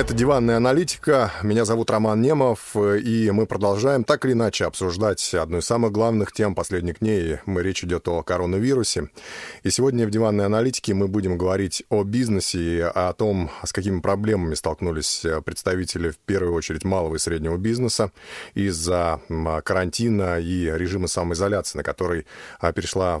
Это «Диванная аналитика». Меня зовут Роман Немов, и мы продолжаем так или иначе обсуждать одну из самых главных тем последних дней. Мы, речь идет о коронавирусе. И сегодня в «Диванной аналитике» мы будем говорить о бизнесе о том, с какими проблемами столкнулись представители, в первую очередь, малого и среднего бизнеса из-за карантина и режима самоизоляции, на который а, перешла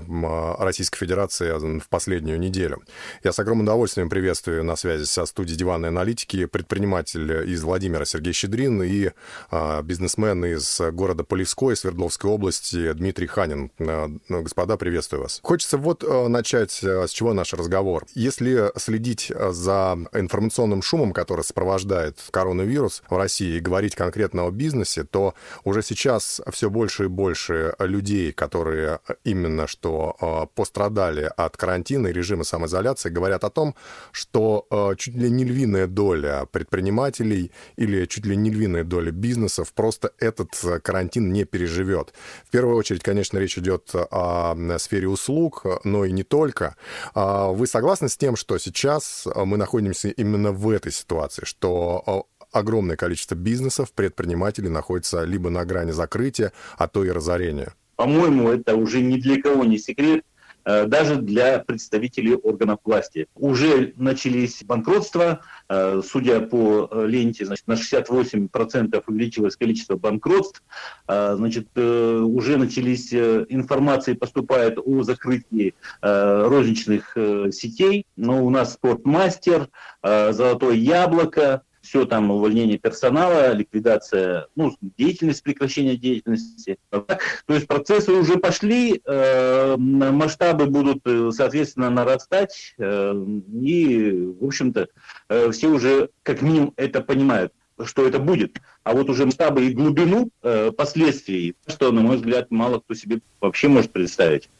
Российская Федерация в последнюю неделю. Я с огромным удовольствием приветствую на связи со студией «Диванной аналитики» предприниматель из Владимира Сергей Щедрин и а, бизнесмен из города Полевской, Свердловской области Дмитрий Ханин. А, ну, господа, приветствую вас. Хочется вот а, начать с чего наш разговор. Если следить за информационным шумом, который сопровождает коронавирус в России, и говорить конкретно о бизнесе, то уже сейчас все больше и больше людей, которые именно что пострадали от карантина и режима самоизоляции, говорят о том, что чуть ли не львиная доля предпринимателей или чуть ли не львиная доля бизнесов просто этот э, карантин не переживет. В первую очередь, конечно, речь идет о сфере услуг, но и не только. А вы согласны с тем, что сейчас э, мы находимся именно в этой ситуации, что э, огромное количество бизнесов, предпринимателей находится либо на грани закрытия, а то и разорения? По-моему, это уже ни для кого не секрет, Э, даже для представителей органов власти. Уже начались банкротства, э, судя по э, ленте, значит, на 68% увеличилось количество банкротств, значит, уже начались информации поступает о закрытии розничных сетей, но у нас спортмастер, Золотое яблоко, все там увольнение персонала, ликвидация, ну, деятельность, прекращение деятельности. Так, то есть процессы уже пошли, э, масштабы будут, э, соответственно, нарастать, э, и, в общем-то, э, все уже как минимум это понимают что это будет. А вот уже масштабы и глубину э, последствий, что, на мой взгляд, мало кто себе вообще может представить.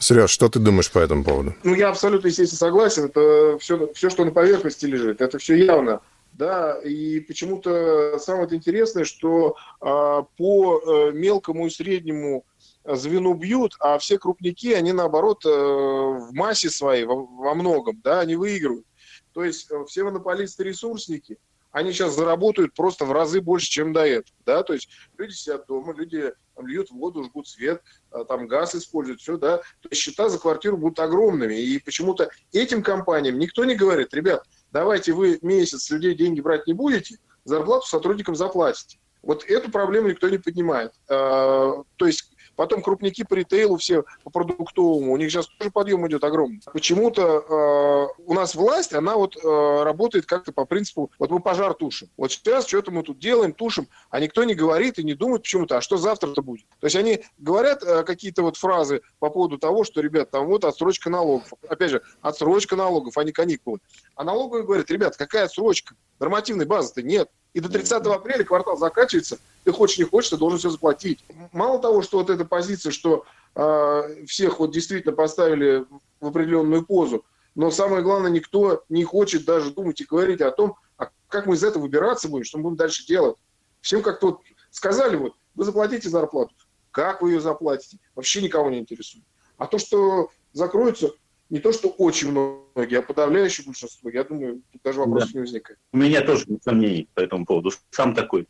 Сереж, что ты думаешь по этому поводу? Ну, я абсолютно, естественно, согласен. Это все, все, что на поверхности лежит, это все явно да, и почему-то самое интересное, что а, по а, мелкому и среднему звену бьют, а все крупники, они наоборот а, в массе своей, во, во многом, да, они выигрывают. То есть э, все монополисты-ресурсники, они сейчас заработают просто в разы больше, чем до этого, да, то есть люди сидят дома, люди льют воду, жгут свет, там газ используют, все, да, то есть счета за квартиру будут огромными, и почему-то этим компаниям никто не говорит, ребят, давайте вы месяц с людей деньги брать не будете, зарплату сотрудникам заплатите. Вот эту проблему никто не поднимает. А, то есть Потом крупники по ритейлу все, по продуктовому, у них сейчас тоже подъем идет огромный. Почему-то э, у нас власть, она вот э, работает как-то по принципу, вот мы пожар тушим. Вот сейчас что-то мы тут делаем, тушим, а никто не говорит и не думает почему-то, а что завтра-то будет. То есть они говорят э, какие-то вот фразы по поводу того, что, ребят, там вот отсрочка налогов. Опять же, отсрочка налогов, а не каникулы. А налоговые говорят, ребят, какая отсрочка? Нормативной базы-то нет. И до 30 апреля квартал заканчивается, ты хочешь не хочешь, ты должен все заплатить. Мало того, что вот эта позиция, что э, всех вот действительно поставили в определенную позу, но самое главное, никто не хочет даже думать и говорить о том, а как мы из этого выбираться будем, что мы будем дальше делать. Всем как-то вот сказали, вот, вы заплатите зарплату. Как вы ее заплатите? Вообще никого не интересует. А то, что закроются, не то, что очень многие, а подавляющее большинство, я думаю, тут даже вопросов да. не возникает. У меня тоже нет сомнений по этому поводу. Сам такой.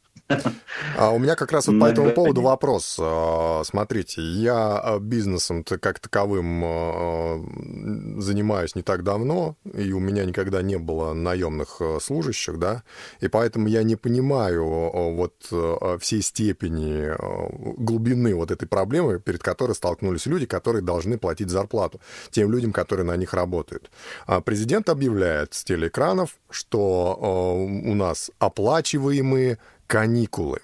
А у меня как раз вот по этому поводу вопрос. А, смотрите, я а, бизнесом как таковым а, занимаюсь не так давно, и у меня никогда не было наемных служащих, да, и поэтому я не понимаю вот всей степени глубины вот этой проблемы, перед которой столкнулись люди, которые должны платить зарплату тем людям, которые на них работают. Президент объявляет с телеэкранов, что у нас оплачиваемые каникулы.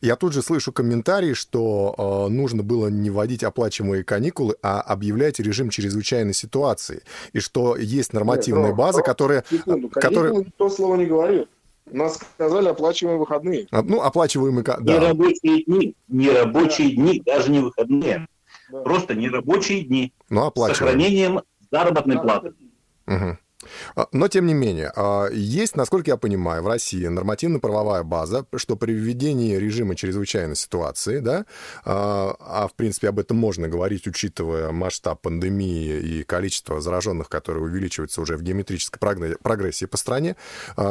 Я тут же слышу комментарий, что э, нужно было не вводить оплачиваемые каникулы, а объявлять режим чрезвычайной ситуации. И что есть нормативная Нет, база, но, которая... Секунду, которая... то слово не говорил. Нас сказали оплачиваемые выходные. А, ну, оплачиваемые... Да. Нерабочие дни. Нерабочие да. дни, даже не выходные. Да. Просто нерабочие дни. Ну, С сохранением заработной да. платы. Угу. А, но, тем не менее, а, есть, насколько я понимаю, в России нормативно-правовая база, что при введении режима чрезвычайной ситуации, да, а, а в принципе об этом можно говорить, учитывая масштаб пандемии и количество зараженных, которые увеличиваются уже в геометрической прогрессии по стране,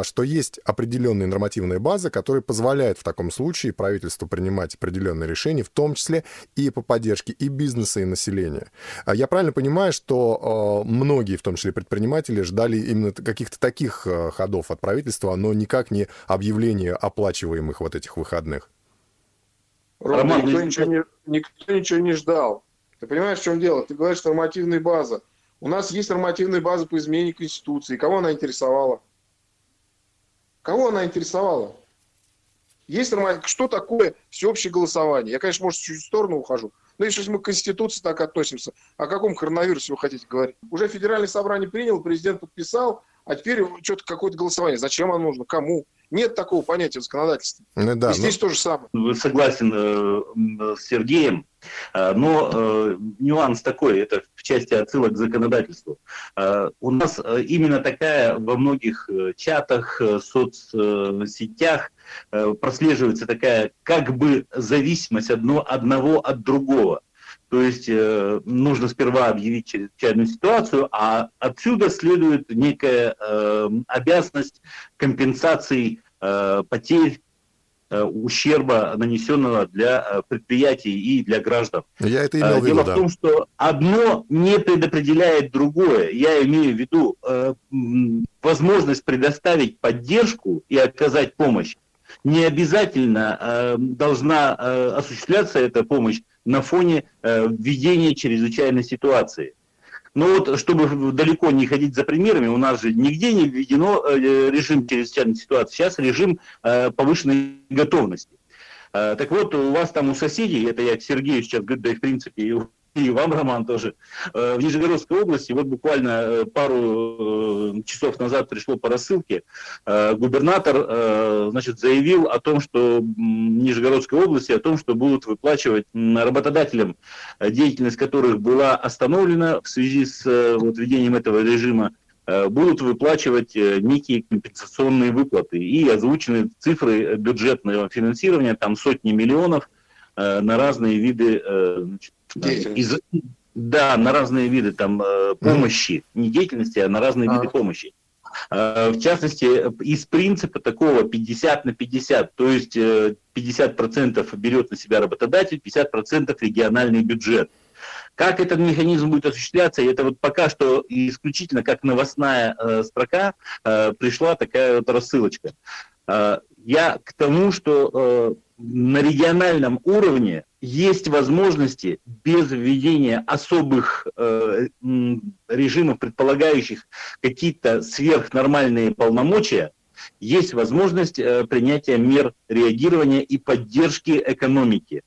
что есть определенные нормативные базы, которые позволяют в таком случае правительству принимать определенные решения, в том числе и по поддержке и бизнеса, и населения. Я правильно понимаю, что многие, в том числе предприниматели, ждали именно каких-то таких э, ходов от правительства, но никак не объявление оплачиваемых вот этих выходных. Роман, никто, ничего не, никто ничего не ждал. Ты понимаешь, в чем дело? Ты говоришь, нормативная база. У нас есть нормативная база по изменению Конституции. Кого она интересовала? Кого она интересовала? Есть нормально. Что такое всеобщее голосование? Я, конечно, может, чуть в сторону ухожу. Но если мы к Конституции так относимся, о каком коронавирусе вы хотите говорить? Уже федеральное собрание принял, президент подписал, а теперь что-то какое-то голосование. Зачем оно нужно? Кому? Нет такого понятия в законодательстве. Ну, да, И здесь но... то же самое. Согласен э, с Сергеем, э, но э, нюанс такой, это в части отсылок к законодательству. Э, у нас э, именно такая во многих э, чатах, э, соцсетях э, прослеживается такая как бы зависимость одно, одного от другого. То есть э, нужно сперва объявить чрезвычайную ситуацию, а отсюда следует некая э, обязанность компенсации э, потерь э, ущерба, нанесенного для э, предприятий и для граждан. Я это имел в виду, Дело да. в том, что одно не предопределяет другое. Я имею в виду э, возможность предоставить поддержку и оказать помощь. Не обязательно э, должна э, осуществляться эта помощь на фоне э, введения чрезвычайной ситуации. Но вот, чтобы далеко не ходить за примерами, у нас же нигде не введено э, режим чрезвычайной ситуации. Сейчас режим э, повышенной готовности. Так вот, у вас там у соседей, это я к Сергею сейчас говорю, да и в принципе и вам, Роман, тоже. Э, в Нижегородской области, вот буквально э, пару э, часов назад пришло по рассылке, губернатор значит, заявил о том, что в Нижегородской области, о том, что будут выплачивать работодателям, деятельность которых была остановлена в связи с вот, введением этого режима, будут выплачивать некие компенсационные выплаты. И озвучены цифры бюджетного финансирования, там сотни миллионов на разные виды значит, из, да, на разные виды там э, помощи, не деятельности, а на разные а. виды помощи. Э, в частности, из принципа такого 50 на 50, то есть 50% э, берет на себя работодатель, 50% региональный бюджет. Как этот механизм будет осуществляться, это вот пока что исключительно как новостная э, строка э, пришла такая вот рассылочка. Э, я к тому, что э, на региональном уровне есть возможности без введения особых э, режимов, предполагающих какие-то сверхнормальные полномочия, есть возможность э, принятия мер реагирования и поддержки экономики.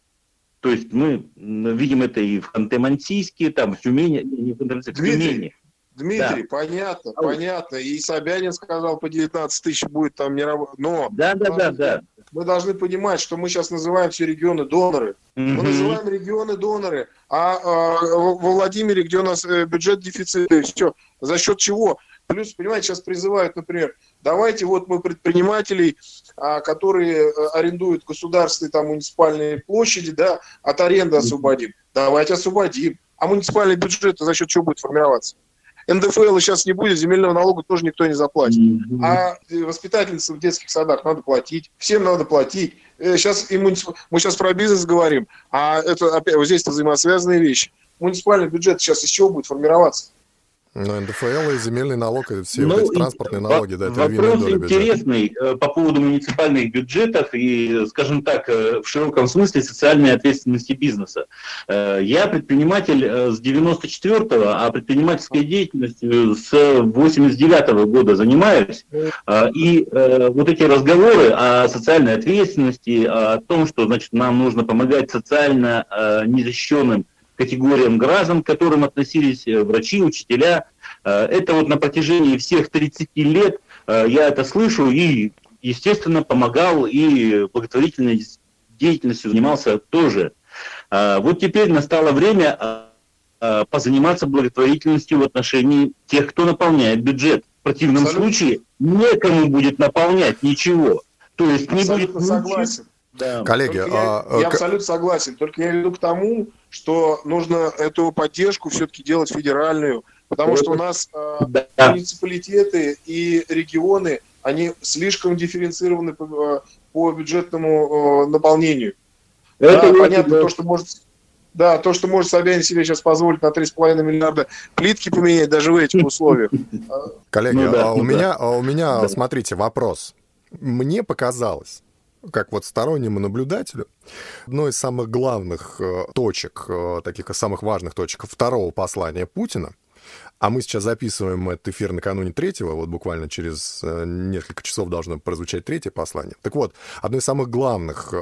То есть мы видим это и в Ханты-Мансийске, там в Тюмени, не в Ханты-Мансийске, в Тюмени. Дмитрий, да. понятно, а понятно. И Собянин сказал, по 19 тысяч будет там не работать. Но да, да, да, да. мы должны понимать, что мы сейчас называем все регионы доноры. Угу. Мы называем регионы доноры. А, а во Владимире, где у нас э, бюджет дефицита, все, за счет чего? Плюс, понимаете, сейчас призывают, например, давайте вот мы предпринимателей, а, которые э, арендуют государственные там муниципальные площади, да, от аренды освободим. Давайте освободим. А муниципальный бюджет за счет чего будет формироваться? НДФЛ сейчас не будет, земельного налога тоже никто не заплатит. Mm-hmm. А воспитательницам в детских садах надо платить, всем надо платить. Сейчас э, и муницип... мы сейчас про бизнес говорим, а это опять вот здесь взаимосвязанные вещи. Муниципальный бюджет сейчас из чего будет формироваться? Ну, НДФЛ и земельный налог, и все ну, вот эти транспортные налоги, да, это Вопрос доля интересный бюджета. по поводу муниципальных бюджетов и, скажем так, э, в широком смысле социальной ответственности бизнеса. Э, я предприниматель э, с 94-го, а предпринимательской деятельностью с 89-го года занимаюсь. И вот эти разговоры о социальной ответственности, о том, что, значит, нам нужно помогать социально незащищенным категориям граждан, к которым относились э, врачи, учителя. Э, это вот на протяжении всех 30 лет э, я это слышу и, естественно, помогал и благотворительной деятельностью занимался тоже. Вот теперь настало время позаниматься благотворительностью в отношении тех, кто наполняет бюджет. В противном Абсолютно. случае некому будет наполнять ничего. То есть не Абсолютно будет согласен. Да. Коллеги, я, а, я абсолютно согласен. Только я веду к тому, что нужно эту поддержку все-таки делать федеральную, потому что у нас э, да. муниципалитеты и регионы, они слишком дифференцированы по, по бюджетному наполнению. Это да, понятно, то, что может да, то, что может Собянин себе сейчас позволить на 3,5 миллиарда плитки поменять даже в этих условиях. Коллеги, ну, да, а, у ну, меня, да. а у меня, да. смотрите, вопрос. Мне показалось, как вот стороннему наблюдателю, одной из самых главных э, точек, э, таких самых важных точек второго послания Путина а мы сейчас записываем этот эфир накануне третьего, вот буквально через э, несколько часов должно прозвучать третье послание. Так вот, одно из самых главных э,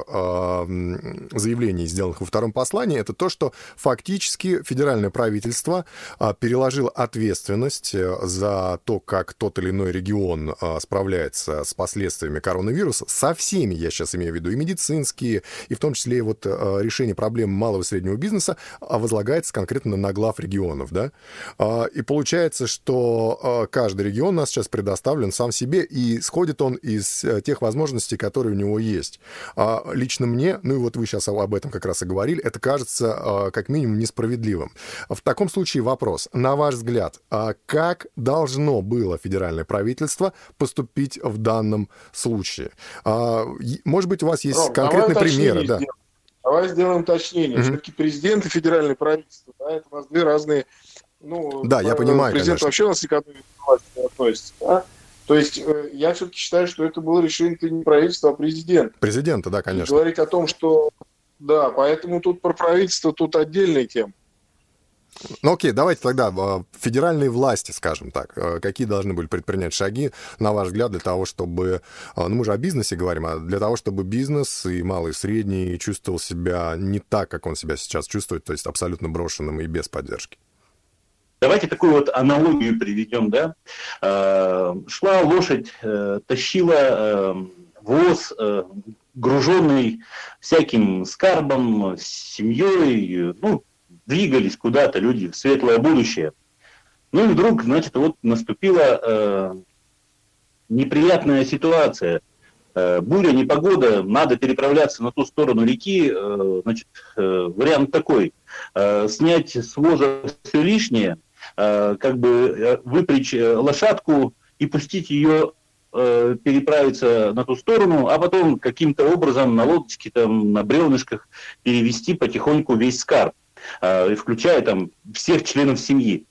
заявлений, сделанных во втором послании, это то, что фактически федеральное правительство э, переложило ответственность э, за то, как тот или иной регион э, справляется с последствиями коронавируса, со всеми, я сейчас имею в виду, и медицинские, и в том числе и вот решение проблем малого и среднего бизнеса, а возлагается конкретно на глав регионов, да, а, и получается, что а, каждый регион у нас сейчас предоставлен сам себе, и сходит он из э, тех возможностей, которые у него есть. А, лично мне, ну и вот вы сейчас об этом как раз и говорили, это кажется как минимум несправедливым. В таком случае вопрос. На ваш взгляд, как должно было федеральное правительство поступить в данном случае? Может быть, у вас есть Ром, конкретные примеры? Да. Давай сделаем уточнение. Mm-hmm. Все-таки президент и федеральное правительство, да, это у нас две разные ну, да, я понимаю, президент конечно. вообще у нас никак не относится. Да? То есть э, я все-таки считаю, что это было решение не правительства, а президента. Президента, да, конечно. И говорить о том, что... Да, поэтому тут про правительство тут отдельная тема. Ну окей, давайте тогда э, федеральные власти, скажем так, э, какие должны были предпринять шаги, на ваш взгляд, для того, чтобы, ну мы же о бизнесе говорим, а для того, чтобы бизнес и малый, и средний чувствовал себя не так, как он себя сейчас чувствует, то есть абсолютно брошенным и без поддержки? Давайте такую вот аналогию приведем, да. Э, шла лошадь, э, тащила э, воз, груженный всяким скарбом, семьей, ну, двигались куда-то люди в светлое будущее. Ну и вдруг, значит, вот наступила неприятная ситуация. Буря, непогода, надо переправляться на ту сторону реки. Значит, вариант такой. Снять с воза все лишнее – Э, как бы э, выпрячь э, лошадку и пустить ее переправиться на ту сторону, а потом каким-то образом на лодочке, там, на бревнышках перевести потихоньку весь скарб, включая там всех членов семьи.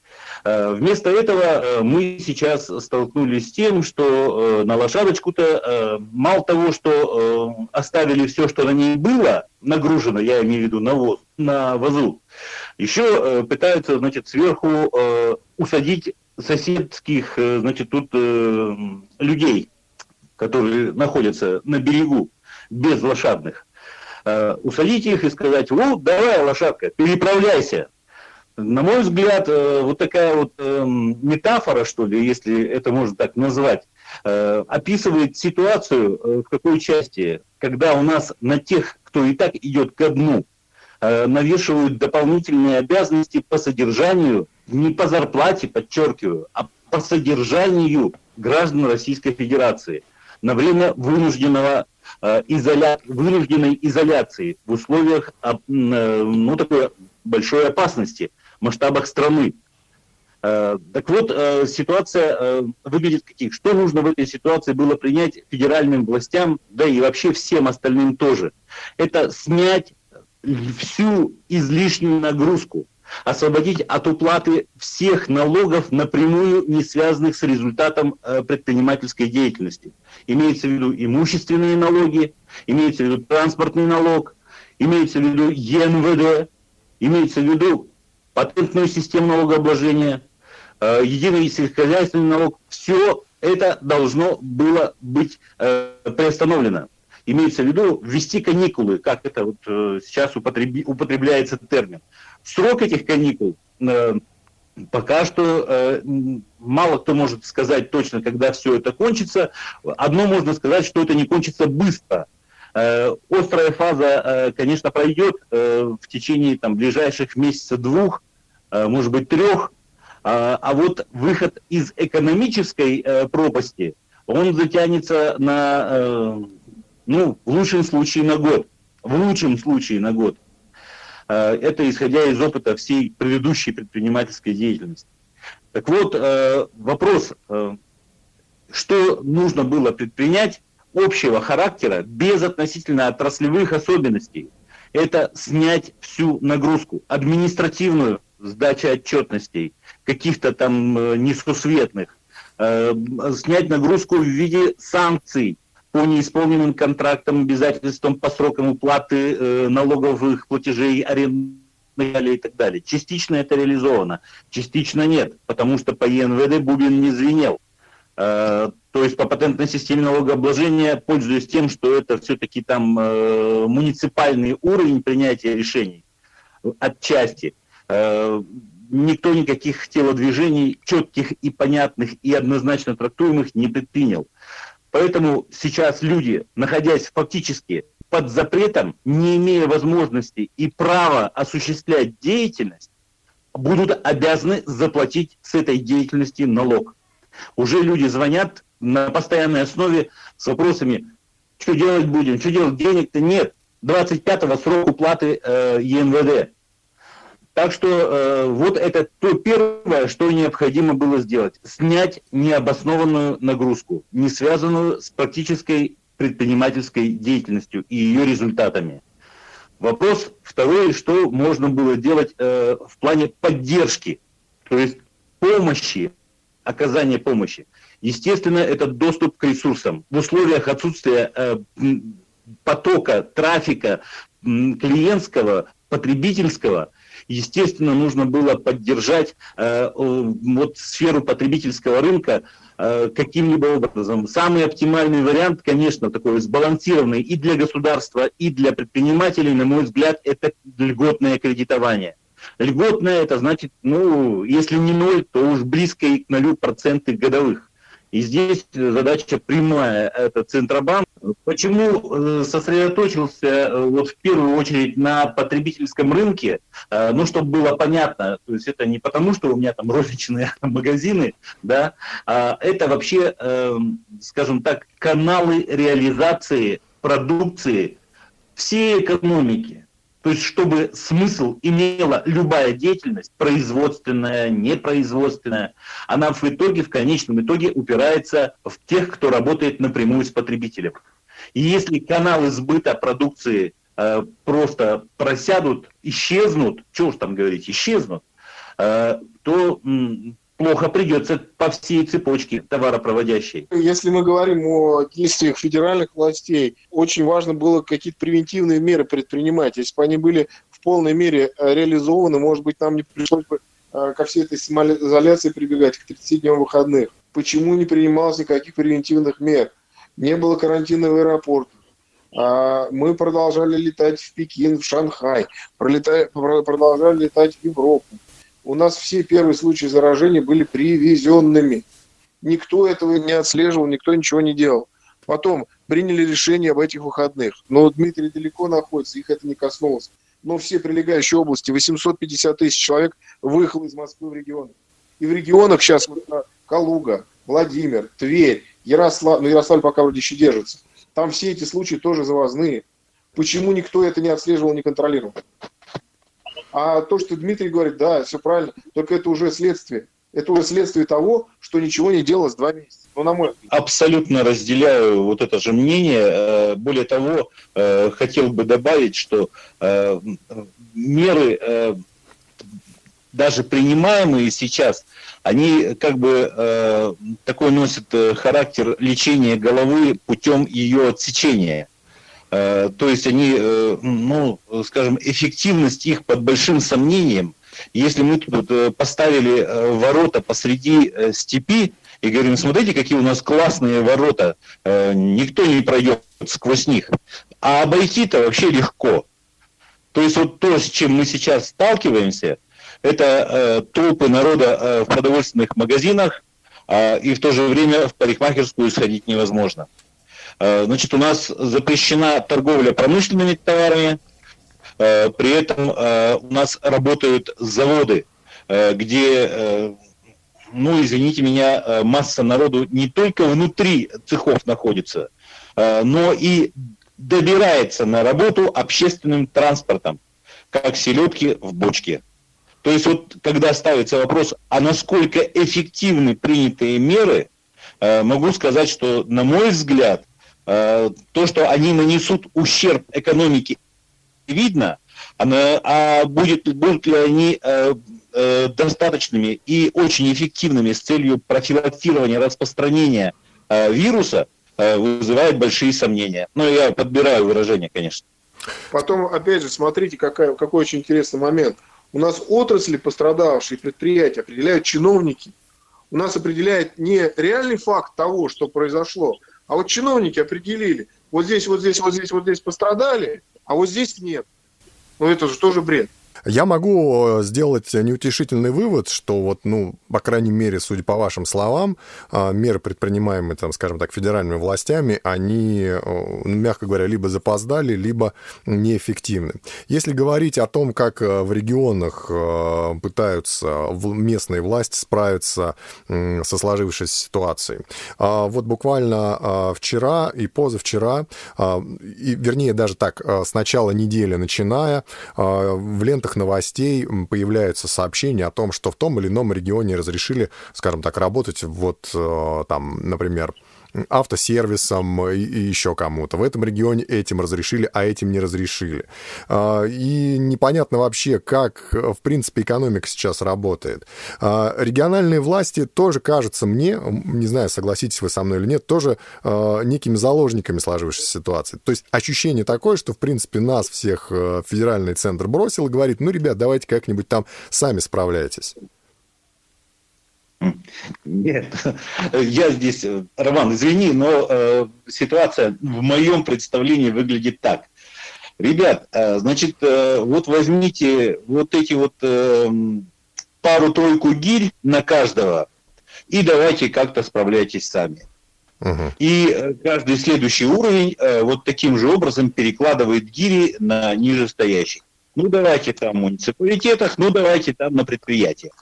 Вместо этого мы сейчас столкнулись с тем, что на лошадочку-то мало того, что оставили все, что на ней было нагружено, я имею в виду на, воз, на вазу, еще э, пытаются, значит, сверху э, усадить соседских, э, значит, тут э, людей, которые находятся на берегу, без лошадных. Э, усадить их и сказать, вот, давай, лошадка, переправляйся. На мой взгляд, э, вот такая вот э, метафора, что ли, если это можно так назвать, э, описывает ситуацию э, в какой части, когда у нас на тех, кто и так идет ко дну, навешивают дополнительные обязанности по содержанию, не по зарплате, подчеркиваю, а по содержанию граждан Российской Федерации на время вынужденного изоля... вынужденной изоляции в условиях ну, такой большой опасности масштабах страны. Так вот, ситуация выглядит каких? Что нужно в этой ситуации было принять федеральным властям, да и вообще всем остальным тоже? Это снять всю излишнюю нагрузку, освободить от уплаты всех налогов напрямую не связанных с результатом э, предпринимательской деятельности. Имеется в виду имущественные налоги, имеется в виду транспортный налог, имеется в виду ЕНВД, имеется в виду патентную систему налогообложения, э, единый сельскохозяйственный налог. Все это должно было быть э, приостановлено имеется в виду ввести каникулы, как это вот э, сейчас употребляется термин. Срок этих каникул пока что мало кто может сказать точно, когда все это кончится. Одно можно сказать, что это не кончится быстро. Э, острая фаза, э, конечно, пройдет э, в течение там, ближайших месяца двух, э, может быть трех, А, а вот выход из экономической пропасти, он затянется на, ну, в лучшем случае на год. В лучшем случае на год. Это исходя из опыта всей предыдущей предпринимательской деятельности. Так вот, вопрос, что нужно было предпринять общего характера без относительно отраслевых особенностей. Это снять всю нагрузку, административную сдача отчетностей, каких-то там несусветных, снять нагрузку в виде санкций по неисполненным контрактам, обязательствам по срокам уплаты налоговых платежей, арендных и так далее. Частично это реализовано, частично нет, потому что по ЕНВД бубен не звенел. Э, то есть по патентной системе налогообложения, пользуясь тем, что это все-таки там э, муниципальный уровень принятия решений отчасти, э, никто никаких телодвижений четких и понятных и однозначно трактуемых не предпринял. Поэтому сейчас люди, находясь фактически под запретом, не имея возможности и права осуществлять деятельность, будут обязаны заплатить с этой деятельности налог. Уже люди звонят на постоянной основе с вопросами, что делать будем, что делать, денег-то нет. 25-го срок уплаты э, ЕНВД. Так что э, вот это то первое, что необходимо было сделать. Снять необоснованную нагрузку, не связанную с практической предпринимательской деятельностью и ее результатами. Вопрос второй, что можно было делать э, в плане поддержки, то есть помощи, оказания помощи. Естественно, это доступ к ресурсам. В условиях отсутствия э, потока, трафика клиентского, потребительского, естественно, нужно было поддержать э, вот сферу потребительского рынка Э, каким-либо образом. Самый оптимальный вариант, конечно, такой сбалансированный и для государства, и для предпринимателей, на мой взгляд, это льготное кредитование. Льготное это значит, ну, если не ноль, то уж близко и к нулю проценты годовых. И здесь задача прямая, это Центробанк. Почему э, сосредоточился э, вот в первую очередь на потребительском рынке? Э, ну, чтобы было понятно, то есть это не потому, что у меня там розничные магазины, да, а это вообще, скажем так, каналы реализации продукции всей экономики. То есть, чтобы смысл имела любая деятельность, производственная, непроизводственная, она в итоге, в конечном итоге упирается в тех, кто работает напрямую с потребителем. И если каналы сбыта продукции э, просто просядут, исчезнут, что уж там говорить, исчезнут, э, то плохо придется по всей цепочке товаропроводящей. Если мы говорим о действиях федеральных властей, очень важно было какие-то превентивные меры предпринимать. Если бы они были в полной мере э, реализованы, может быть, нам не пришлось бы э, ко всей этой самоизоляции прибегать к 30 дням выходных. Почему не принималось никаких превентивных мер? Не было карантина в аэропортах. А мы продолжали летать в Пекин, в Шанхай, продолжали летать в Европу у нас все первые случаи заражения были привезенными. Никто этого не отслеживал, никто ничего не делал. Потом приняли решение об этих выходных. Но Дмитрий далеко находится, их это не коснулось. Но все прилегающие области, 850 тысяч человек выехало из Москвы в регионы. И в регионах сейчас Калуга, Владимир, Тверь, Ярослав, ну Ярославль пока вроде еще держится. Там все эти случаи тоже завозные. Почему никто это не отслеживал, не контролировал? А то, что Дмитрий говорит, да, все правильно, только это уже следствие. Это уже следствие того, что ничего не делалось два месяца. Ну, на мой взгляд. Абсолютно разделяю вот это же мнение. Э, более того, э, хотел бы добавить, что э, меры, даже принимаемые сейчас, они как бы такой носят характер лечения головы путем ее отсечения. Э, то есть они, э, ну, скажем, эффективность их под большим сомнением. Если мы тут э, поставили ворота посреди степи и говорим, смотрите, какие у нас классные ворота, никто не пройдет сквозь них. А обойти-то вообще легко. То есть вот то, с чем мы сейчас сталкиваемся, это толпы народа в продовольственных магазинах, а, и в то же время в парикмахерскую сходить невозможно. Э, значит, у нас запрещена торговля промышленными товарами, э, при этом э, у нас работают заводы, где ну, извините меня, масса народу не только внутри цехов находится, но и добирается на работу общественным транспортом, как селедки в бочке. То есть вот когда ставится вопрос, а насколько эффективны принятые меры, могу сказать, что, на мой взгляд, то, что они нанесут ущерб экономике, видно, а будет, будут ли они э, достаточными и очень эффективными с целью профилактирования распространения э, вируса э, вызывает большие сомнения. Но я подбираю выражение, конечно. Потом, опять же, смотрите, какая, какой очень интересный момент. У нас отрасли пострадавшие предприятия определяют чиновники. У нас определяет не реальный факт того, что произошло, а вот чиновники определили, вот здесь, вот здесь, вот здесь, вот здесь пострадали, а вот здесь нет. Ну это же тоже бред. Я могу э, сделать неутешительный вывод, что вот, ну, по крайней мере, судя по вашим словам, а, меры, предпринимаемые, там, скажем так, федеральными властями, они, э, ну, мягко говоря, либо запоздали, либо неэффективны. Если говорить о том, как э, в регионах пытаются местные власти справиться со сложившейся ситуацией, а, вот буквально вчера и позавчера, и, вернее, даже так, с начала недели начиная, в лентах лентах новостей появляются сообщения о том, что в том или ином регионе разрешили, скажем так, работать вот э, там, например, автосервисом и, еще кому-то. В этом регионе этим разрешили, а этим не разрешили. А, и непонятно вообще, как, в принципе, экономика сейчас работает. А, региональные власти тоже, кажется мне, не знаю, согласитесь вы со мной или нет, тоже а, некими заложниками сложившейся ситуации. То есть ощущение такое, что, в принципе, нас всех э, федеральный центр бросил и говорит, ну, ребят, давайте как-нибудь там сами справляйтесь. Нет, я здесь, Роман, извини, но э, ситуация в моем представлении выглядит так. Ребят, э, значит, э, вот возьмите вот эти вот э, пару-тройку гирь на каждого и давайте как-то справляйтесь сами. Угу. И э, каждый следующий уровень э, вот таким же образом перекладывает гири на нижестоящий. Ну давайте там в муниципалитетах, ну давайте там на предприятиях.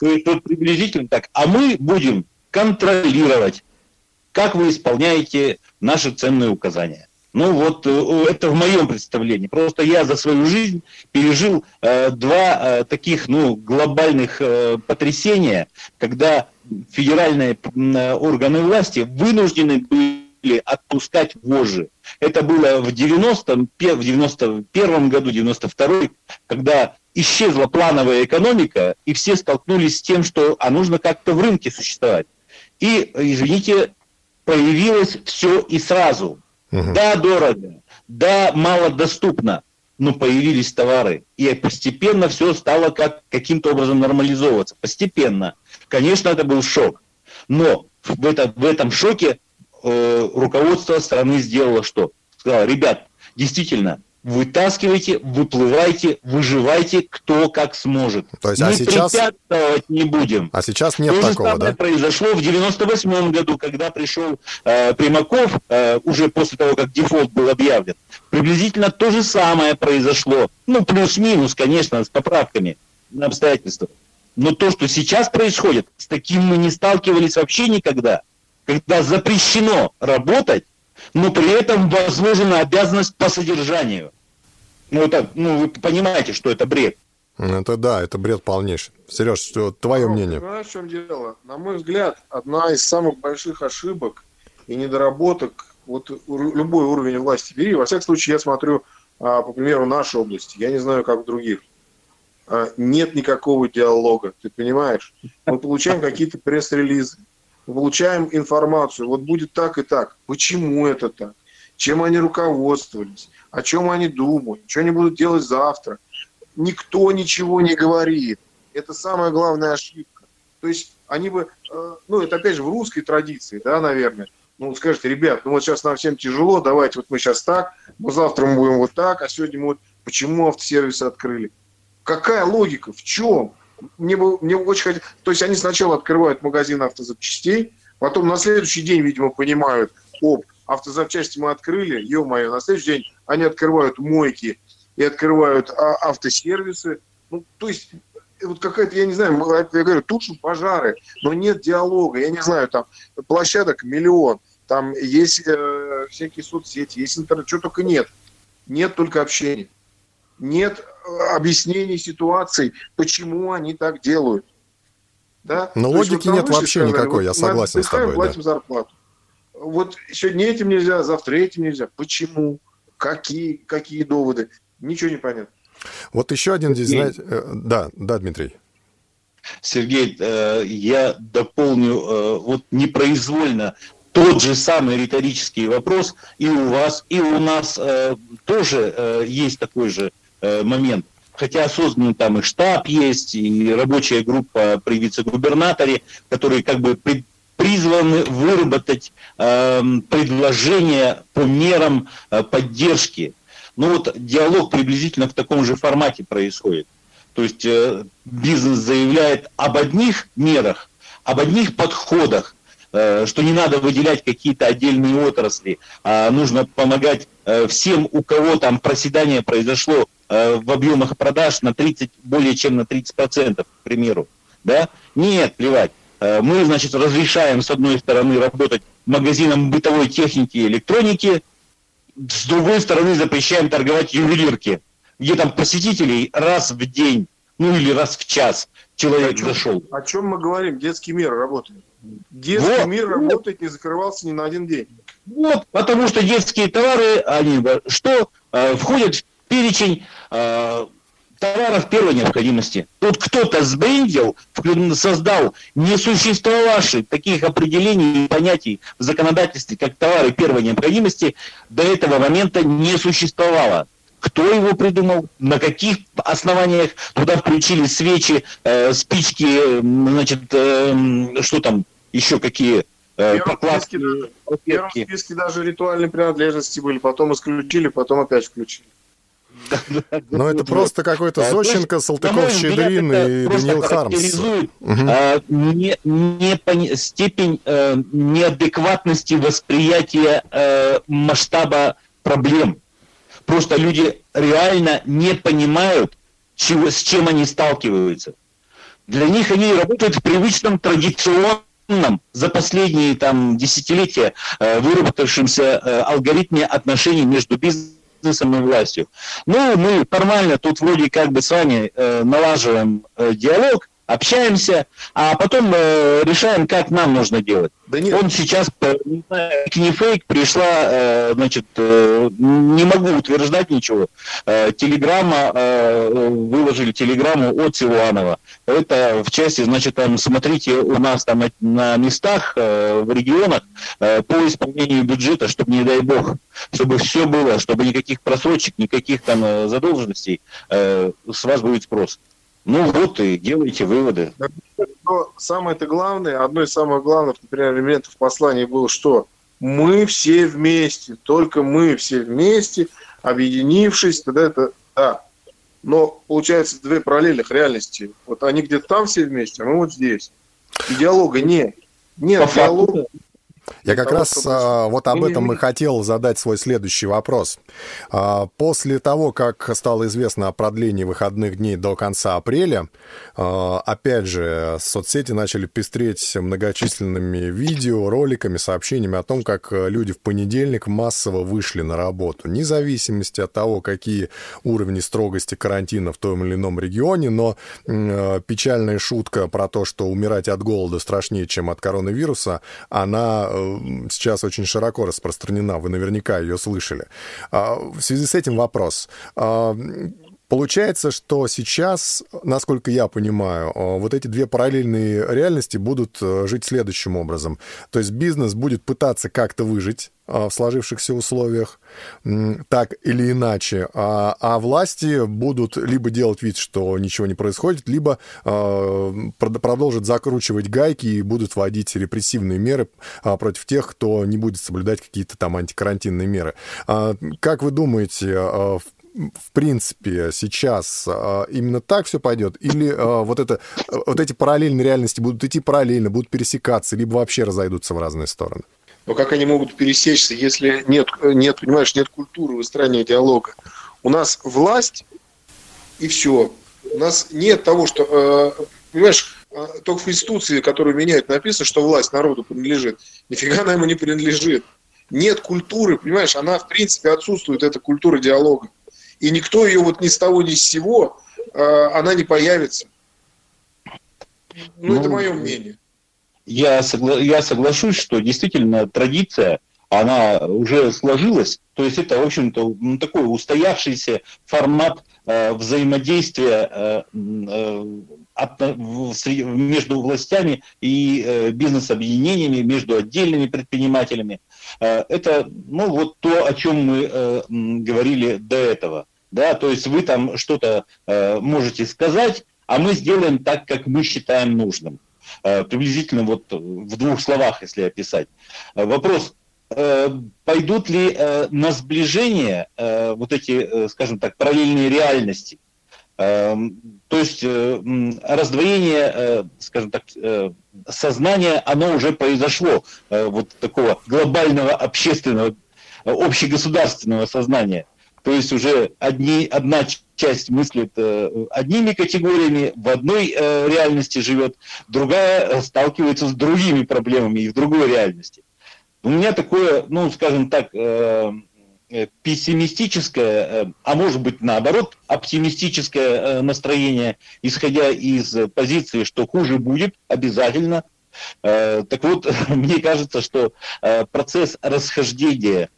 То есть вот приблизительно так. А мы будем контролировать, как вы исполняете наши ценные указания. Ну вот э, это в моем представлении. Просто я за свою жизнь пережил э, два э, таких ну, глобальных э, потрясения, когда федеральные э, органы власти вынуждены были отпускать вожжи. Это было в 90 в 91 году, 92 когда исчезла плановая экономика, и все столкнулись с тем, что а нужно как-то в рынке существовать. И, извините, появилось все и сразу. Угу. Да, дорого, да, мало доступно, но появились товары. И постепенно все стало как, каким-то образом нормализовываться. Постепенно. Конечно, это был шок. Но в, это, в этом шоке э, руководство страны сделало что? Сказало, ребят, действительно, вытаскивайте, выплывайте, выживайте, кто как сможет. То есть, а сейчас... препятствовать не будем. А сейчас нет То такого, же самое да? произошло в 98 году, когда пришел э, Примаков, э, уже после того, как дефолт был объявлен. Приблизительно то же самое произошло. Ну, плюс-минус, конечно, с поправками на обстоятельства. Но то, что сейчас происходит, с таким мы не сталкивались вообще никогда. Когда запрещено работать, но при этом возложена обязанность по содержанию. Ну, это, ну, вы понимаете, что это бред. Это да, это бред полнейший. Сереж, что твое ну, мнение? Знаешь, в чем дело? На мой взгляд, одна из самых больших ошибок и недоработок, вот любой уровень власти бери, во всяком случае, я смотрю, а, по примеру, нашей области, я не знаю, как в других, а, нет никакого диалога, ты понимаешь? Мы получаем какие-то пресс-релизы, получаем информацию, вот будет так и так. Почему это так? Чем они руководствовались? О чем они думают? Что они будут делать завтра? Никто ничего не говорит. Это самая главная ошибка. То есть они бы, э, ну это опять же в русской традиции, да, наверное, ну, скажете, ребят, ну вот сейчас нам всем тяжело, давайте вот мы сейчас так, но завтра мы будем вот так, а сегодня мы вот, почему автосервисы открыли? Какая логика? В чем? Мне, мне очень хотелось... То есть они сначала открывают магазин автозапчастей, потом на следующий день, видимо, понимают, оп, автозапчасти мы открыли, ё-моё, на следующий день они открывают мойки и открывают а, автосервисы. Ну, то есть вот какая-то, я не знаю, я говорю, тушим пожары, но нет диалога, я не знаю, там площадок миллион, там есть э, всякие соцсети, есть интернет, чего только нет. Нет только общения. Нет объяснений ситуаций, почему они так делают. Да? Но То логики вот нет вообще сказали, никакой, вот я согласен с тобой. платим да. зарплату. Вот сегодня этим нельзя, завтра этим нельзя. Почему? Какие, какие доводы? Ничего не понятно. Вот еще один здесь, знаете... Э, да, да, Дмитрий. Сергей, э, я дополню э, вот непроизвольно тот же самый риторический вопрос и у вас, и у нас тоже есть такой же момент. Хотя создан там и штаб есть, и рабочая группа при вице-губернаторе, которые как бы призваны выработать предложения по мерам поддержки ну вот диалог приблизительно в таком же формате происходит. То есть э, бизнес заявляет об одних мерах, об одних подходах, э, что не надо выделять какие-то отдельные отрасли, а нужно помогать э, всем, у кого там проседание произошло э, в объемах продаж на 30, более чем на 30%, к примеру. Да? Нет, плевать. Э, мы, значит, разрешаем, с одной стороны, работать магазинам бытовой техники и электроники, с другой стороны запрещаем торговать ювелирки, где там посетителей раз в день, ну или раз в час человек о чем, зашел. О чем мы говорим? Детский мир работает. Детский вот, мир работает, не закрывался ни на один день. Вот, потому что детские товары, они что э, входят в перечень э, товаров первой необходимости. Тут кто-то сбрендил, создал несуществовавших таких определений и понятий в законодательстве, как товары первой необходимости, до этого момента не существовало. Кто его придумал, на каких основаниях туда включили свечи, э, спички, значит, э, что там, еще какие э, прокладки. В первом списке даже ритуальные принадлежности были, потом исключили, потом опять включили. Но это просто какой-то Зощенко, Салтыков-Щедрин и Даниил Хармс. А, степень э, неадекватности восприятия э, масштаба проблем. Просто люди реально не понимают, чего, с чем они сталкиваются. Для них они работают в привычном традиционном за последние там, десятилетия э, выработавшемся алгоритме отношений между бизнесом бизнесом и властью. Ну, мы формально тут вроде как бы с вами э, налаживаем э, диалог, общаемся, а потом э, решаем, как нам нужно делать. Да нет. Он сейчас, э, не знаю, не фейк, пришла, э, значит, э, не могу утверждать ничего. Э, телеграмма, э, выложили телеграмму от Силуанова. Это в части, значит, там, смотрите у нас там на местах, э, в регионах э, по исполнению бюджета, чтобы, не дай бог, чтобы все было, чтобы никаких просрочек, никаких там э, задолженностей, э, с вас будет спрос. Ну вот и делайте выводы. Но самое-то главное, одно из самых главных, например, элементов послания было, что мы все вместе, только мы все вместе, объединившись, тогда это, да. Но получается две параллельных реальности. Вот они где-то там все вместе, а мы вот здесь. И диалога нет. Нет По диалога. Факту, я как раз а, вот об этом и хотел задать свой следующий вопрос. А, после того, как стало известно о продлении выходных дней до конца апреля, а, опять же, соцсети начали пестреть многочисленными видео, роликами, сообщениями о том, как люди в понедельник массово вышли на работу. Вне зависимости от того, какие уровни строгости карантина в том или ином регионе, но печальная шутка про то, что умирать от голода страшнее, чем от коронавируса, она сейчас очень широко распространена, вы наверняка ее слышали. А, в связи с этим вопрос. А, получается, что сейчас, насколько я понимаю, а, вот эти две параллельные реальности будут э, жить следующим образом. То есть бизнес будет пытаться как-то выжить в сложившихся условиях, так или иначе, а, а власти будут либо делать вид, что ничего не происходит, либо э, продолжат закручивать гайки и будут вводить репрессивные меры э, против тех, кто не будет соблюдать какие-то там антикарантинные меры. Как вы думаете, в принципе, сейчас именно так все пойдет? Или вот, это, вот эти параллельные реальности будут идти параллельно, будут пересекаться, либо вообще разойдутся в разные стороны? Но как они могут пересечься, если нет, нет, понимаешь, нет культуры выстраивания диалога? У нас власть, и все. У нас нет того, что, э, понимаешь, э, только в Конституции, которую меняют, написано, что власть народу принадлежит. Нифига она ему не принадлежит. Нет культуры, понимаешь, она в принципе отсутствует, эта культура диалога. И никто ее вот ни с того, ни с сего, э, она не появится. Ну, ну это мое мнение. Я, согла- я соглашусь, что действительно традиция она уже сложилась. То есть это, в общем-то, такой устоявшийся формат э, взаимодействия э, э, от, в, между властями и э, бизнес-объединениями, между отдельными предпринимателями. Э, это, ну, вот то, о чем мы э, говорили до этого. Да, то есть вы там что-то э, можете сказать, а мы сделаем так, как мы считаем нужным. Э, приблизительно вот в двух словах, если описать. Э, вопрос, Э, пойдут ли э, на сближение э, вот эти, скажем так, параллельные реальности. То есть раздвоение, скажем так, сознания, оно уже произошло, вот такого глобального общественного, общегосударственного сознания. То есть уже одни, одна часть мыслит одними категориями, в одной реальности живет, другая сталкивается с другими проблемами и в другой реальности. У меня такое, ну, скажем так, э, э, пессимистическое, э, а может быть наоборот, оптимистическое настроение, исходя из позиции, что хуже будет обязательно. Так вот, мне кажется, что процесс расхождения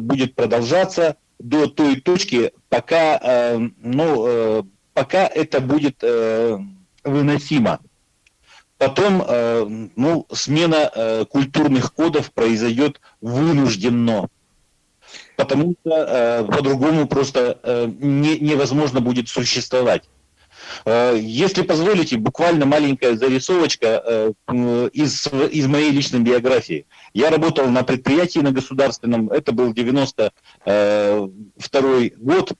будет продолжаться до той точки, пока, ну, пока это будет выносимо. Потом э, ну, смена э, культурных кодов произойдет вынужденно, потому что э, по-другому просто не, невозможно будет существовать. Если позволите, буквально маленькая зарисовочка из, из моей личной биографии. Я работал на предприятии на государственном, это был 92 год,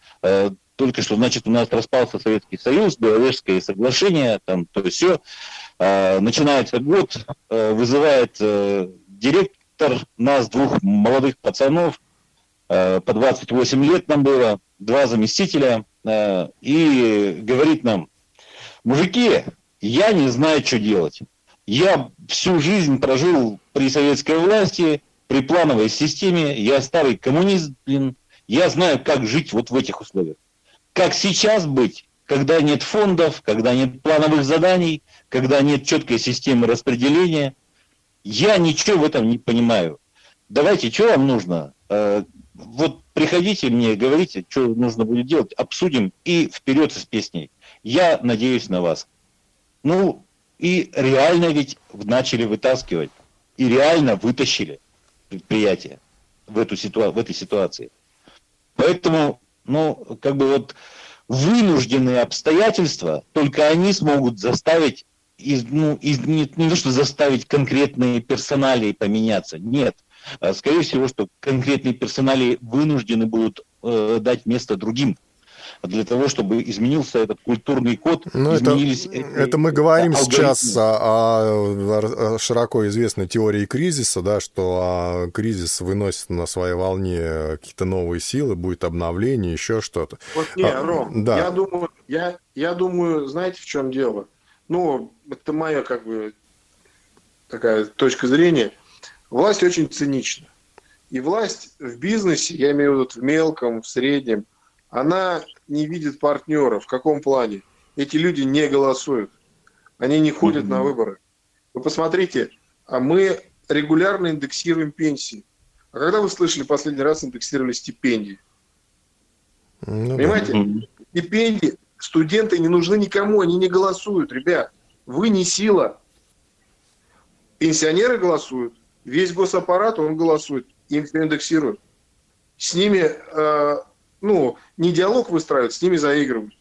только что, значит, у нас распался Советский Союз, Беловежское соглашение, там то все. А, начинается год, э, вызывает э, директор нас, двух молодых пацанов, э, по 28 лет нам было, два заместителя, и говорит нам, мужики, я не знаю, что делать. Я всю жизнь прожил при советской власти, при плановой системе, я старый коммунист, блин, я знаю, как жить вот в этих условиях. Как сейчас быть, когда нет фондов, когда нет плановых заданий, когда нет четкой системы распределения. Я ничего в этом не понимаю. Давайте, что вам нужно? Вот приходите мне, говорите, что нужно будет делать, обсудим и вперед с песней. Я надеюсь на вас. Ну, и реально ведь начали вытаскивать. И реально вытащили предприятие в, эту ситуа- в этой ситуации. Поэтому, ну, как бы вот вынужденные обстоятельства, только они смогут заставить из, ну, из, не, не то, что заставить конкретные персонали поменяться, нет. А, скорее всего, что конкретные персонали вынуждены будут э, дать место другим для того, чтобы изменился этот культурный код, ну, изменились... Это, эти, это мы говорим алгоритмы. сейчас о, о широко известной теории кризиса, да, что а, кризис выносит на своей волне какие-то новые силы, будет обновление, еще что-то. Вот не, а, Ром, да. я думаю, я, я думаю, знаете, в чем дело? Ну, это моя как бы такая точка зрения. Власть очень цинична. И власть в бизнесе, я имею в виду в мелком, в среднем, она не видит партнера. В каком плане? Эти люди не голосуют. Они не ходят mm-hmm. на выборы. Вы посмотрите, а мы регулярно индексируем пенсии. А когда вы слышали последний раз индексировали стипендии? Ну, Понимаете? Да. Стипендии Студенты не нужны никому, они не голосуют, ребят. Вы не сила. Пенсионеры голосуют, весь госаппарат, он голосует, им все индексируют. С ними, э, ну, не диалог выстраивают, с ними заигрывают.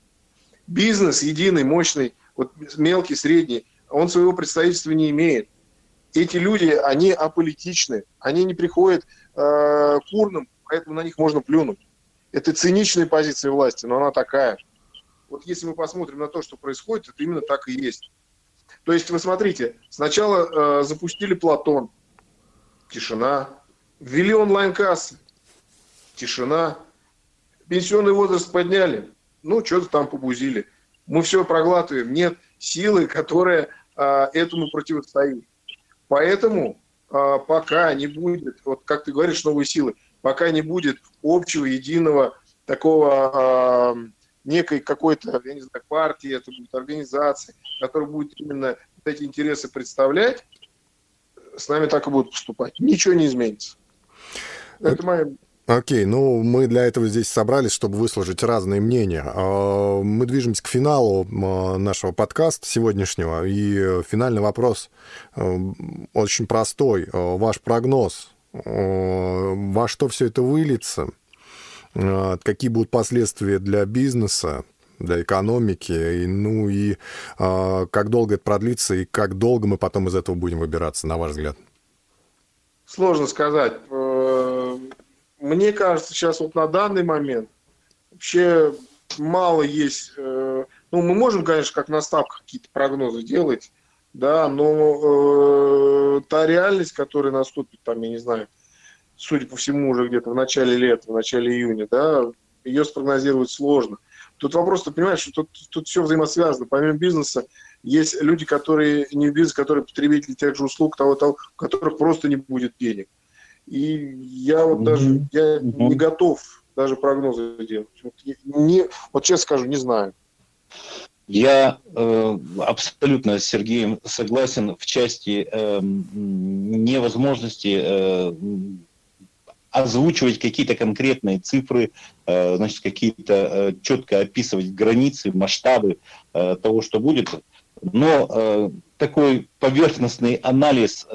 Бизнес единый, мощный, вот мелкий, средний, он своего представительства не имеет. Эти люди, они аполитичны, они не приходят э, к урнам, поэтому на них можно плюнуть. Это циничная позиция власти, но она такая вот если мы посмотрим на то, что происходит, это именно так и есть. То есть, вы смотрите, сначала э, запустили Платон, тишина, ввели онлайн-кассы, тишина, пенсионный возраст подняли, ну, что-то там побузили. Мы все проглатываем. Нет силы, которая а, этому противостоит. Поэтому а, пока не будет, вот как ты говоришь, новые силы, пока не будет общего, единого такого а, некой какой-то, я не знаю, партии, это будет организация, которая будет именно эти интересы представлять, с нами так и будут поступать. Ничего не изменится. Это моя Окей, ну мы для этого здесь собрались, чтобы выслушать разные мнения. А, мы движемся к финалу а, нашего подкаста сегодняшнего, и финальный вопрос а, очень простой. Ваш прогноз, во что все это выльется, какие будут последствия для бизнеса, для экономики, и, ну и как долго это продлится, и как долго мы потом из этого будем выбираться, на ваш взгляд? Сложно сказать мне кажется, сейчас вот на данный момент вообще мало есть. Э, ну, мы можем, конечно, как на ставках какие-то прогнозы делать, да, но э, та реальность, которая наступит, там, я не знаю, судя по всему, уже где-то в начале лета, в начале июня, да, ее спрогнозировать сложно. Тут вопрос, ты понимаешь, что тут, тут все взаимосвязано. Помимо бизнеса, есть люди, которые не в бизнесе, которые потребители тех же услуг, того, того, у которых просто не будет денег. И я вот mm-hmm. даже я mm-hmm. не готов даже прогнозы делать. Вот, не, вот честно скажу, не знаю. Я э, абсолютно с Сергеем согласен в части э, невозможности э, озвучивать какие-то конкретные цифры, э, значит, какие-то э, четко описывать границы, масштабы э, того, что будет. Но такой поверхностный анализ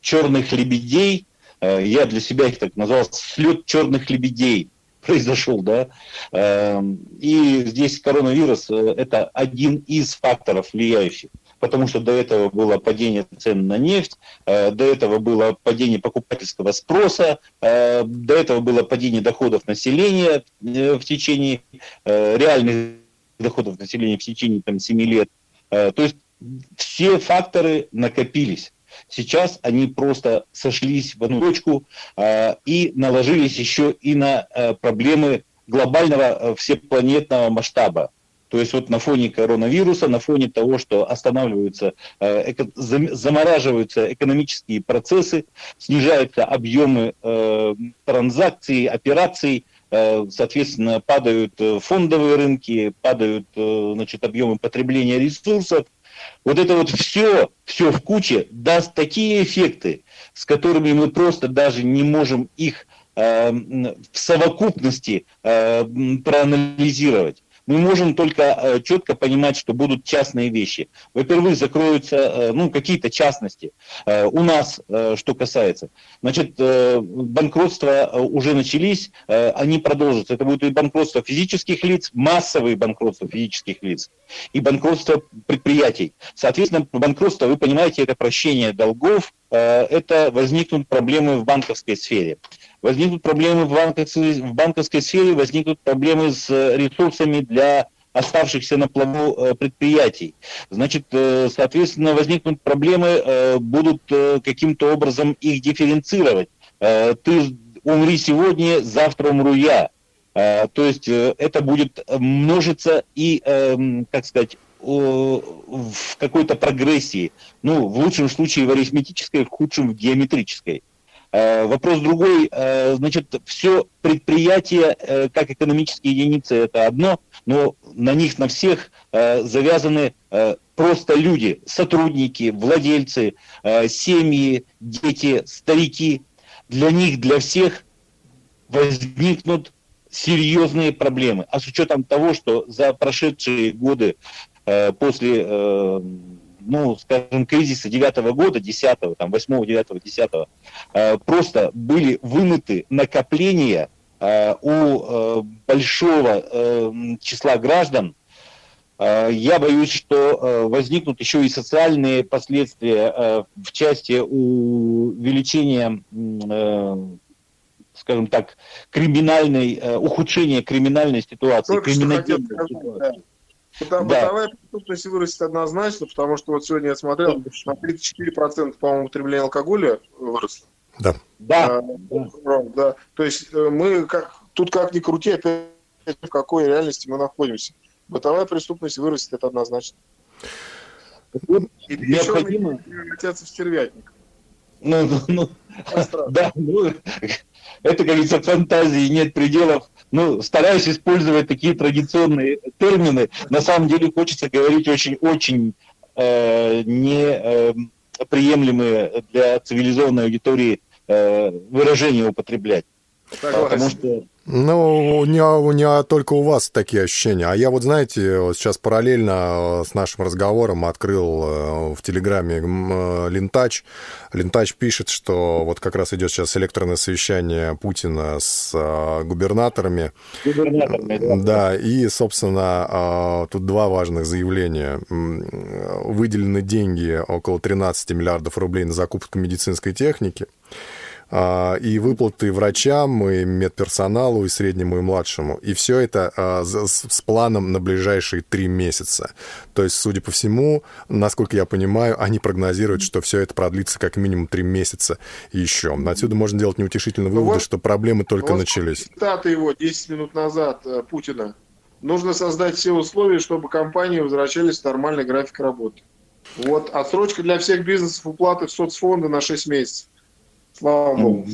черных лебедей я для себя их так назвал, слет черных лебедей произошел, да, эм, и здесь коронавирус это один из факторов влияющих, потому что до этого было падение цен на нефть, э, до этого было падение покупательского спроса, до этого было падение доходов населения в течение, реальных доходов населения в течение там, 7 лет. То есть все факторы накопились. Сейчас они просто сошлись в одну точку э, и наложились еще и на э, проблемы глобального э, всепланетного масштаба. То есть вот на фоне коронавируса, на фоне того, что останавливаются, э, замораживаются экономические процессы, снижаются объемы э, транзакций, операций, э, соответственно, падают фондовые рынки, падают значит, объемы потребления ресурсов, вот это вот все, все в куче даст такие эффекты, с которыми мы просто даже не можем их в совокупности проанализировать мы можем только э, четко понимать, что будут частные вещи. Во-первых, закроются э, ну, какие-то частности. Э, у нас, что касается, значит, банкротства уже начались, они продолжатся. Это будет и банкротство физических лиц, массовые банкротства физических лиц, и банкротство предприятий. Соответственно, банкротство, вы понимаете, это прощение долгов, это возникнут проблемы в банковской сфере возникнут проблемы в банковской, в банковской сфере, возникнут проблемы с э, ресурсами для оставшихся на плаву э, предприятий. Значит, э, соответственно, возникнут проблемы, будут каким-то образом их дифференцировать. Ты умри сегодня, завтра умру я. То есть это будет множиться и, эм, как сказать, в какой-то прогрессии. Ну, в лучшем случае в арифметической, в худшем в геометрической. Э, вопрос другой, э, значит, все предприятия э, как экономические единицы это одно, но на них на всех завязаны просто люди, сотрудники, владельцы, семьи, дети, старики. Для них, для всех возникнут серьезные проблемы. А с учетом того, что за прошедшие годы после ну, скажем, кризиса 9 года, 10 там, 8 9 10 просто были вымыты накопления э, у э, большого э, числа граждан, я боюсь, что возникнут еще и социальные последствия в части увеличения, скажем так, криминальной, ухудшения криминальной ситуации. Только криминогенной ситуации. Там да. Бытовая преступность вырастет однозначно, потому что вот сегодня я смотрел, на 34%, по-моему, потребление алкоголя выросло. Да. Да. Да. да. То есть э, мы как, тут как ни крути, опять в какой реальности мы находимся. бытовая преступность вырастет, это однозначно. И необходимо... превратятся в стервятник. Ну, ну, ну, да, ну, это, как говорится, фантазии нет пределов. Ну, стараюсь использовать такие традиционные термины. На самом деле хочется говорить очень-очень э, неприемлемые э, для цивилизованной аудитории э, выражения употреблять. Согласен. Потому что ну, не, не только у вас такие ощущения. А я вот, знаете, сейчас параллельно э, с нашим разговором открыл э, в Телеграме э, Лентач. Лентач пишет, что вот как раз идет сейчас электронное совещание Путина с губернаторами. Губернаторами, да. Да, и, собственно, тут два важных заявления. Выделены деньги около 13 миллиардов рублей на закупку медицинской техники. А, и выплаты врачам, и медперсоналу, и среднему, и младшему. И все это а, с планом на ближайшие три месяца. То есть, судя по всему, насколько я понимаю, они прогнозируют, что все это продлится как минимум три месяца еще. Отсюда можно делать неутешительные ну выводы, вот, что проблемы только вот начались. Цитата его 10 минут назад э, Путина. Нужно создать все условия, чтобы компании возвращались в нормальный график работы. Вот отсрочка для всех бизнесов уплаты в соцфонды на 6 месяцев. Слава богу.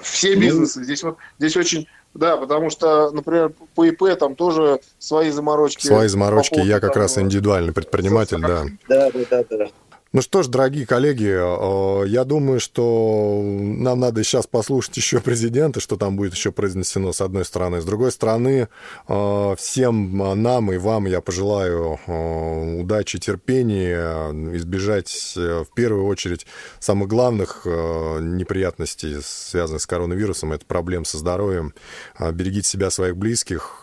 Все ну, бизнесы. Здесь вот здесь очень да, потому что, например, по ИП там тоже свои заморочки. Свои заморочки. Я как раз индивидуальный предприниматель, да. Да, да, да, да. Ну что ж, дорогие коллеги, э, я думаю, что нам надо сейчас послушать еще президента, что там будет еще произнесено с одной стороны. С другой стороны, э, всем нам и вам я пожелаю э, удачи, терпения, избежать в первую очередь самых главных неприятностей, связанных с коронавирусом, это проблем со здоровьем. Берегите себя, своих близких.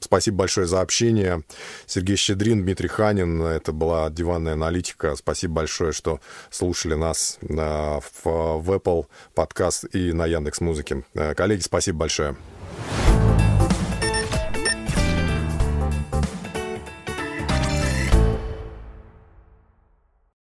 Спасибо большое за общение. Сергей Щедрин, Дмитрий Ханин. Это была диванная аналитика Спасибо большое, что слушали нас в Apple подкаст и на Яндекс Музыке. Коллеги, спасибо большое.